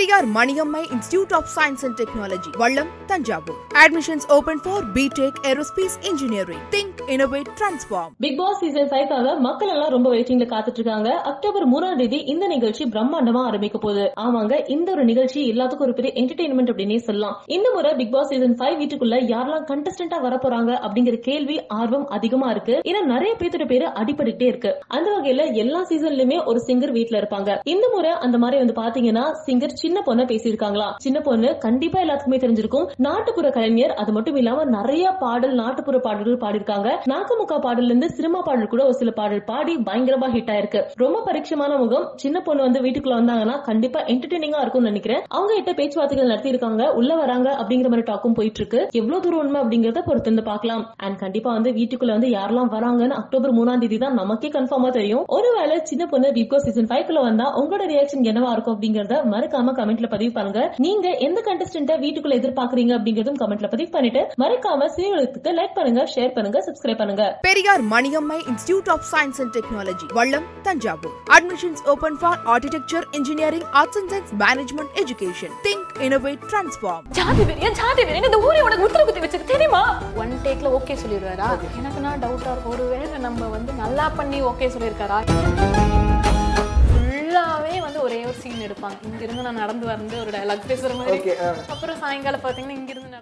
Periyar Maniammai institute of science and technology Vallam Thanjavur admissions open for BTech aerospace engineering think innovate transform Bigg Boss season ஃபைவ்க்காக மக்கள் எல்லாம் ரொம்ப வெயிட்டிங்ல காத்துட்டு இருக்காங்க October மூணாம் தேதி இந்த நிகழ்ச்சி பிரம்மாண்டமா ஆரம்பிக்க போகுது. ஆமாங்க இந்த ஒரு நிகழ்ச்சி எல்லாத்துக்கும் ஒரு பெரிய என்டர்டைன்மெண்ட் அப்படின்னே சொல்லலாம். இந்த முறை பிக் பாஸ் சீசன் ஃபைவ் வீட்டுக்குள்ள யாரெல்லாம் கண்டஸ்டன்டா வர போறாங்க அப்படிங்கிற கேள்வி ஆர்வம் அதிகமா இருக்கு. ஏன்னா நிறைய பேர்த்தோட பேரு அடிபட்டுட்டே இருக்கு. அந்த வகையில எல்லா சீசன்லயுமே ஒரு சிங்கர் வீட்ல இருப்பாங்க. இந்த முறை அந்த மாதிரி வந்து பாத்தீங்கன்னா சிங்கர் சின்ன பொண்ண பேசியிருக்காங்களா? சின்ன பொண்ணு கண்டிப்பா எல்லாத்துக்குமே தெரிஞ்சிருக்கும். நாட்டுப்புற கலைஞர் அது மட்டும் இல்லாம நிறைய பாடல் நாட்டுப்புற பாடல்கள் பாடிருக்காங்க நாக்கமுக்கா பாடல்ல இருந்து சினிமா பாடல் கூட ஒரு சில பாடல் பாடி பயங்கரமா ஹிட் ஆயிருக்கு. ரொம்ப பரிட்சமான முகம். சின்ன பொண்ணு வந்து வீட்டுக்குள்ள வந்தாங்கன்னா கண்டிப்பா என்டர்டெய்னிங்கா இருக்கும் நினைக்கிறேன். அவங்க கிட்ட பேச்சுவார்த்தைகள் நடத்தி இருக்காங்க உள்ள வராங்க அப்படிங்கிற மாதிரி டாக்கும் போயிட்டு இருக்கு எவ்வளவு தூரம் உண்மை அப்படிங்கறத பொறுத்து வந்து பார்க்கலாம். அண்ட் கண்டிப்பா வந்து வீட்டுக்குள்ள வந்து யாரெல்லாம் வராங்கன்னு அக்டோபர் மூணாம் தேதி தான் நமக்கே கன்ஃபார்மா தெரியும். ஒருவேளை சின்ன பொண்ணு பிக் பாஸ் சீசன் ஃபைவ் குள்ள வந்தா உங்களோட ரியாக்ஷன் என்னவா இருக்கும் அப்படிங்கறத மறக்காம கமெண்ட்ல பதிவு பண்ணுங்க. நீங்க எந்த கண்டஸ்டன்ட வீட்டுக்குள்ள எதிர்பார்க்கறீங்க அப்படிங்கறதும் கமெண்ட்ல பதிவு பண்ணிட்டு மறக்காம சீர்களுக்கு லைக் பண்ணுங்க ஷேர் பண்ணுங்க சப்ஸ்கிரைப் பண்ணுங்க. Periyar Maniammai institute of science and technology Vallam Thanjavur. Admissions open for architecture engineering arts and science management education think innovate transform ஜாதி வெறியா ஜாதி வெறியா இந்த ஊரே உனக்கு முத்திர குத்தி வச்சிருக்கு தெரியுமா? ஒன் டேக்ல ஓகே சொல்லிடுவாரா? எனக்கு நான் டவுட்டா இருக்கும். ஒருவேளை நம்ம வந்து நல்லா பண்ணி ஓகே சொல்லியிருக்காரா? வந்து ஒரே சீன் எடுப்பாங்க. இங்க இருந்து நான் நடந்து வந்து ஒரு டயலாக் பேசுற மாதிரி. அப்புறம் சாயங்காலம் பாத்தீங்கன்னா இங்க இருந்து நடந்து